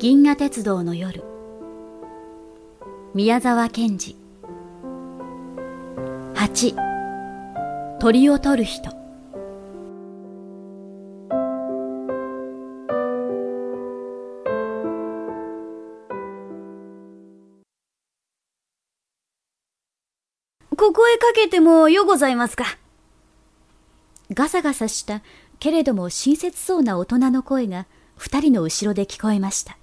銀河鉄道の夜。宮沢賢治。8鳥を取る人。ここへかけてもよございますか。ガサガサしたけれども親切そうな大人の声が二人の後ろで聞こえました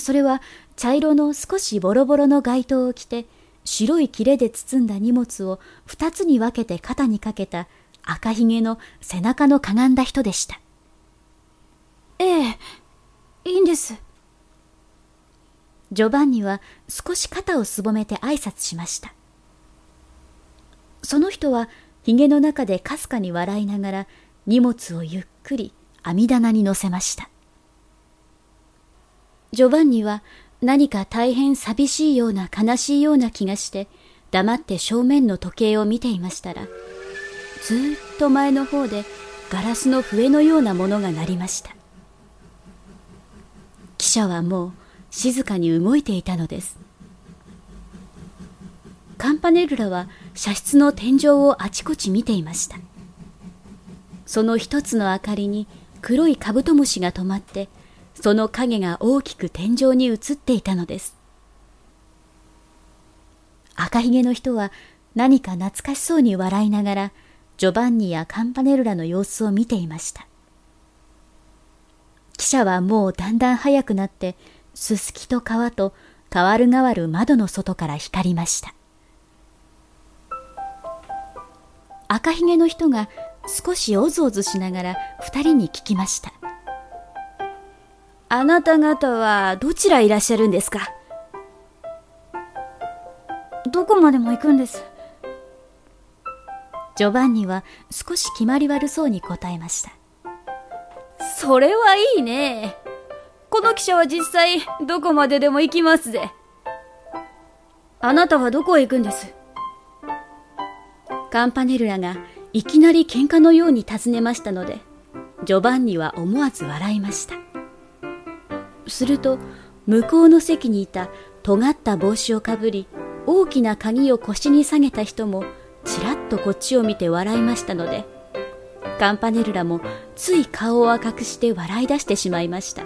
それは茶色の少しボロボロの街灯を着て白い切れで包んだ荷物を二つに分けて肩にかけた赤ひげの背中のかがんだ人でした。ええいいんです。ジョバンニは少し肩をすぼめて挨拶しました。その人はひげの中でかすかに笑いながら荷物をゆっくり網棚に乗せましたジョバンニは何か大変寂しいような悲しいような気がして黙って正面の時計を見ていましたらずーっと前の方でガラスの笛のようなものが鳴りました。汽車はもう静かに動いていたのです。カンパネルラは車室の天井をあちこち見ていました。その一つの明かりに黒いカブトムシが止まってその影が大きく天井に映っていたのです。赤ひげの人は何か懐かしそうに笑いながらジョバンニやカンパネルラの様子を見ていました。汽車はもうだんだん速くなってすすきと川と変わる変わる窓の外から光りました。赤ひげの人が少しおずおずしながら二人に聞きました。あなた方はどちらいらっしゃるんですか？どこまでも行くんです。ジョバンニは少し決まり悪そうに答えました。それはいいね。この汽車は実際どこまででも行きますぜ。あなたはどこへ行くんです？カンパネルラがいきなり喧嘩のように尋ねましたのでジョバンニは思わず笑いましたすると向こうの席にいた尖った帽子をかぶり大きな鍵を腰に下げた人もちらっとこっちを見て笑いましたのでカンパネルラもつい顔を赤くして笑い出してしまいました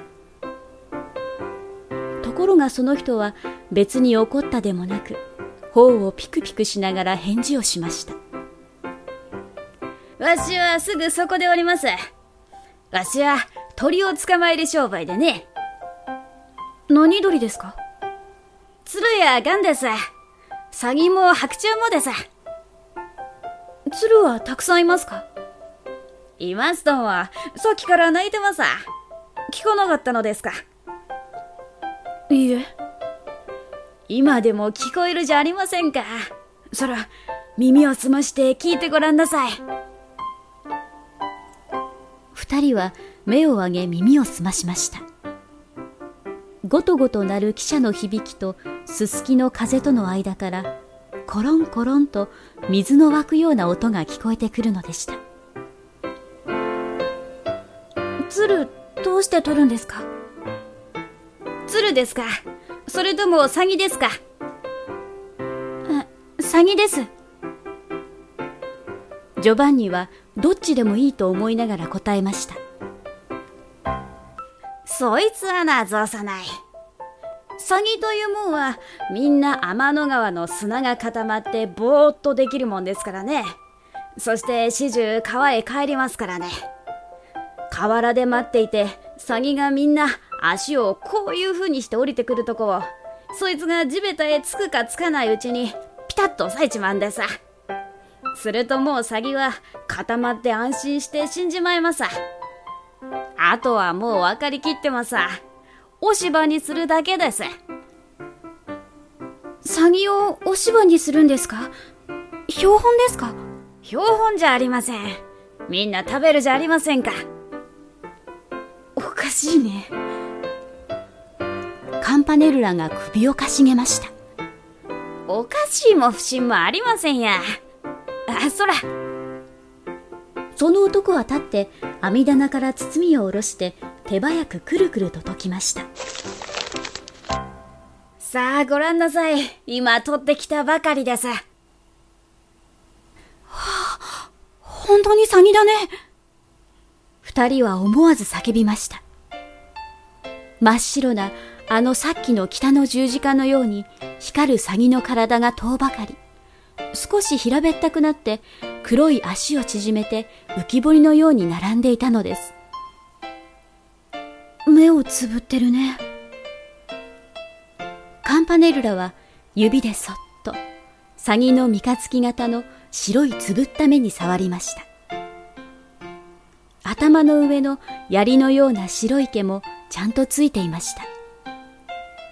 ところがその人は別に怒ったでもなく頬をピクピクしながら返事をしましたわしはすぐそこでおります。わしは鳥を捕まえる商売でね。何鳥ですか？鶴やガンです。サギも白鳥もです。鶴はたくさんいますか？いますとは、さっきから泣いてます。聞かなかったのですか？いいえ。今でも聞こえるじゃありませんか？そら、耳を澄まして聞いてごらんなさい。二人は目を上げ耳を澄ましましたごとごと鳴る汽車の響きとすすきの風との間からコロンコロンと水の湧くような音が聞こえてくるのでした。鶴どうして取るんですか？鶴ですか？それともサギですか？サギです。ジョバンニはどっちでもいいと思いながら答えましたそいつはなぞさない。サギというもんはみんな天の川の砂が固まってぼーっとできるもんですからね。そして始終川へ帰りますからね。河原で待っていてサギがみんな足をこういう風にして降りてくるとこをそいつが地べたへつくかつかないうちにピタッと押さえちまうんでさ。するともう詐欺は固まって安心して死んじまいます。あとはもう分かりきってます。お芝にするだけです。詐欺をお芝にするんですか？標本ですか？標本じゃありません。みんな食べるじゃありませんか。おかしいね。カンパネルラが首をかしげました。おかしいも不審もありませんや。あそらその男は立って網棚から包みを下ろして手早くくるくると解きましたさあ、ご覧なさい。今取ってきたばかりです。はあ、本当にサギだね。二人は思わず叫びました。真っ白なあのさっきの北の十字架のように光るサギの体が遠ばかり。少し平べったくなって黒い足を縮めて浮き彫りのように並んでいたのです。目をつぶってるね。カンパネルラは指でそっとサギの三日月型の白いつぶった目に触りました。頭の上の槍のような白い毛もちゃんとついていました。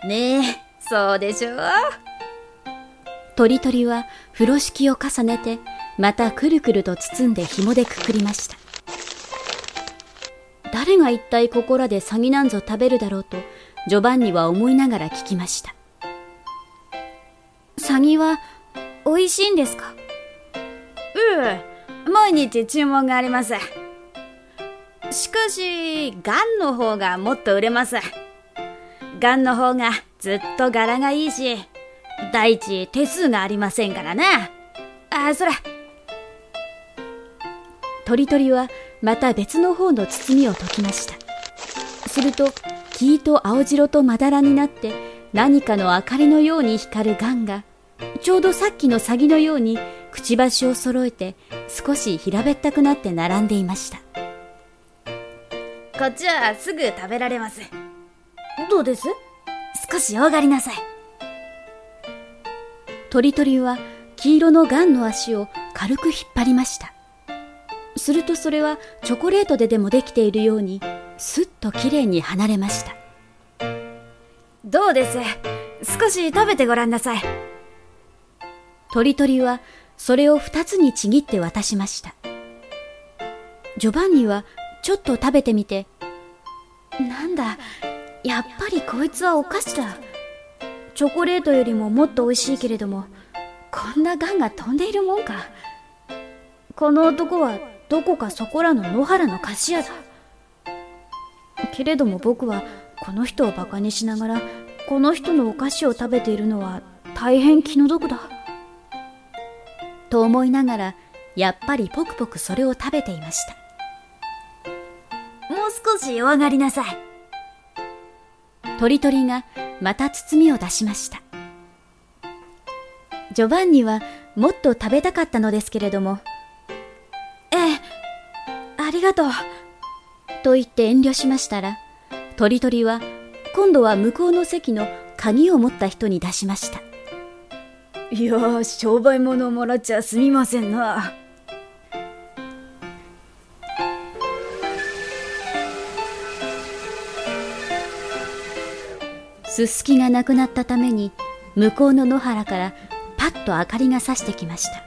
ねえ、そうでしょう？鳥鳥は風呂敷を重ねて、またくるくると包んで紐でくくりました。誰が一体ここらでサギなんぞ食べるだろうと、ジョバンニは思いながら聞きました。サギは、美味しいんですか？うう、毎日注文があります。しかし、ガンの方がもっと売れます。ガンの方がずっと柄がいいし、第一手数がありませんからな。あ、そら。鳥鳥はまた別の方の包みを解きました。すると、黄と青白とまだらになって何かの明かりのように光るガンが、ちょうどさっきのサギのようにくちばしを揃えて少し平べったくなって並んでいました。こっちはすぐ食べられます。どうです？少し大がりなさい。鳥鳥は黄色のガンの足を軽く引っ張りました。するとそれはチョコレートででもできているように、すっときれいに離れました。どうです？少し食べてごらんなさい。鳥鳥はそれを二つにちぎって渡しました。ジョバンニはちょっと食べてみて、なんだ、やっぱりこいつはお菓子だ。チョコレートよりももっと美味しいけれども、こんなガンが飛んでいるもんか。この男はどこかそこらの野原の菓子屋だ。けれども僕はこの人を馬鹿にしながら、この人のお菓子を食べているのは大変気の毒だ。と思いながら、やっぱりポクポクそれを食べていました。もう少しお上がりなさい。鳥鳥がまた包みを出しました。ジョバンニはもっと食べたかったのですけれどもええありがとう。と言って遠慮しましたら鳥鳥は今度は向こうの席の鍵を持った人に出しました。いや商売物をもらっちゃすみませんな。すすきがなくなったために向こうの野原からパッと明かりがさしてきました。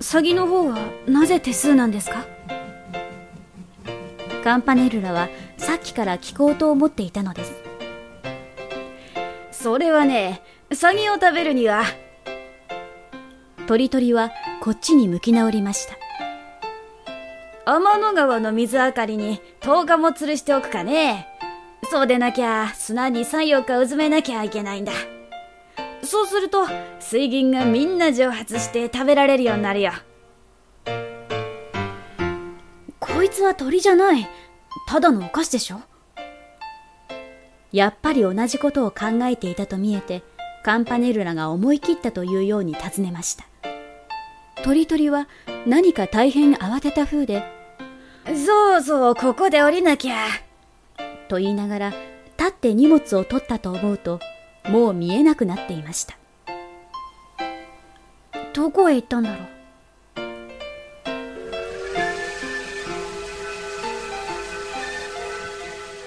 サギの方はなぜ手数なんですか？カンパネルラはさっきから聞こうと思っていたのです。それはねサギを食べるには。鳥鳥はこっちに向き直りました。天の川の水明かりに10日も吊るしておくかねそうでなきゃ砂に3、4日うずめなきゃいけないんだ。そうすると水銀がみんな蒸発して食べられるようになるよ。こいつは鳥じゃない。ただのお菓子でしょやっぱり同じことを考えていたと見えて、カンパネルラが思い切ったというように尋ねました。鳥鳥は何か大変慌てた風で、そうそう、ここで降りなきゃ。と言いながら立って荷物を取ったと思うともう見えなくなっていました。どこへ行ったんだろう？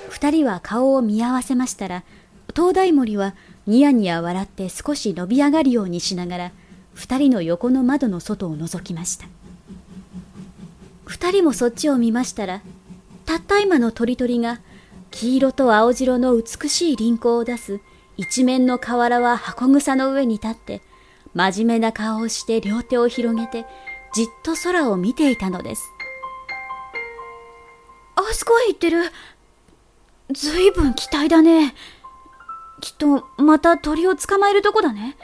二人は顔を見合わせましたら東大森はニヤニヤ笑って少し伸び上がるようにしながら二人の横の窓の外を覗きました。二人もそっちを見ましたらたった今の鳥鳥が黄色と青白の美しい輪廓を出す一面の瓦は箱草の上に立って、真面目な顔をして両手を広げて、じっと空を見ていたのです。あそこへ行ってる。ずいぶん期待だね。きっとまた鳥を捕まえるとこだね。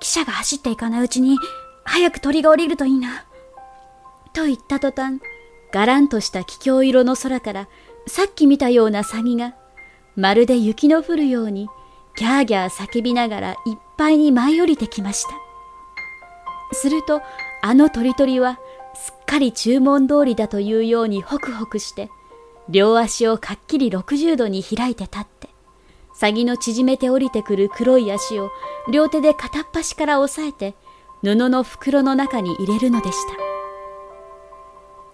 汽車が走っていかないうちに早く鳥が降りるといいな。と言った途端、がらんとした気境色の空からさっき見たようなサギがまるで雪の降るようにギャーギャー叫びながらいっぱいに舞い降りてきました。するとあの鳥鳥はすっかり注文通りだというようにホクホクして両足をかっきり60度に開いて立ってサギの縮めて降りてくる黒い足を両手で片っ端から押さえて布の袋の中に入れるのでした。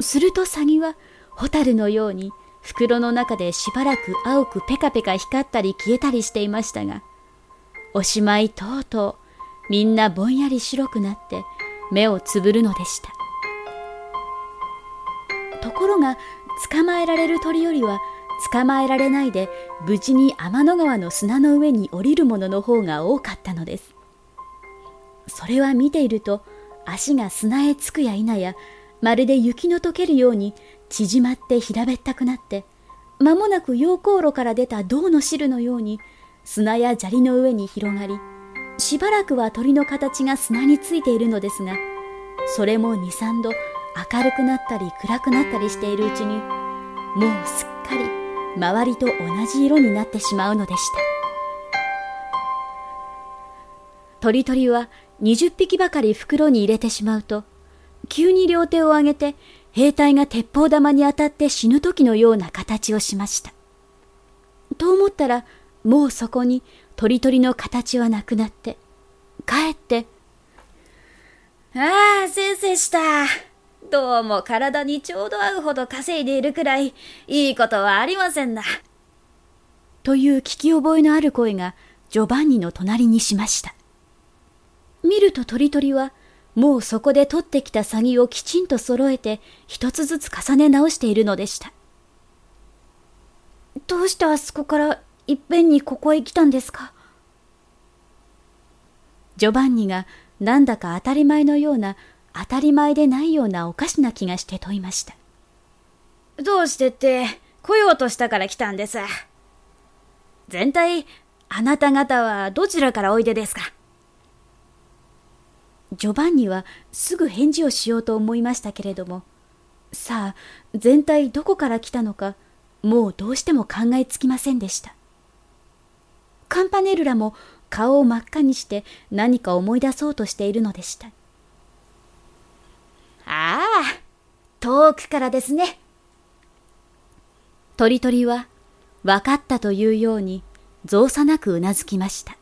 するとサギはホタルのように袋の中でしばらく青くペカペカ光ったり消えたりしていましたが、おしまいとうとうみんなぼんやり白くなって目をつぶるのでした。ところが捕まえられる鳥よりは捕まえられないで無事に天の川の砂の上に降りるものの方が多かったのです。それは見ていると足が砂へつくや否やまるで雪の溶けるように縮まって平べったくなって間もなく溶鉱炉から出た銅の汁のように砂や砂利の上に広がりしばらくは鳥の形が砂についているのですがそれも23度明るくなったり暗くなったりしているうちにもうすっかり周りと同じ色になってしまうのでした。鳥鳥は20匹ばかり袋に入れてしまうと急に両手を上げて兵隊が鉄砲玉に当たって死ぬ時のような形をしました。と思ったらもうそこに鳥鳥の形はなくなってかえってああ先生した。どうも体にちょうど合うほど稼いでいるくらいいいことはありませんな。という聞き覚えのある声がジョバンニの隣にしました。見ると鳥鳥はもうそこで取ってきたサギをきちんと揃えて一つずつ重ね直しているのでした。どうしてあそこからいっぺんにここへ来たんですか？ジョバンニがなんだか当たり前のような当たり前でないようなおかしな気がして問いました。どうしてって来ようとしたから来たんです。全体あなた方はどちらからおいでですか？ジョバンニはすぐ返事をしようと思いましたけれども、さあ、全体どこから来たのか、もうどうしても考えつきませんでした。カンパネルラも顔を真っ赤にして何か思い出そうとしているのでした。ああ、遠くからですね。鳥鳥は分かったというように造作なくうなずきました。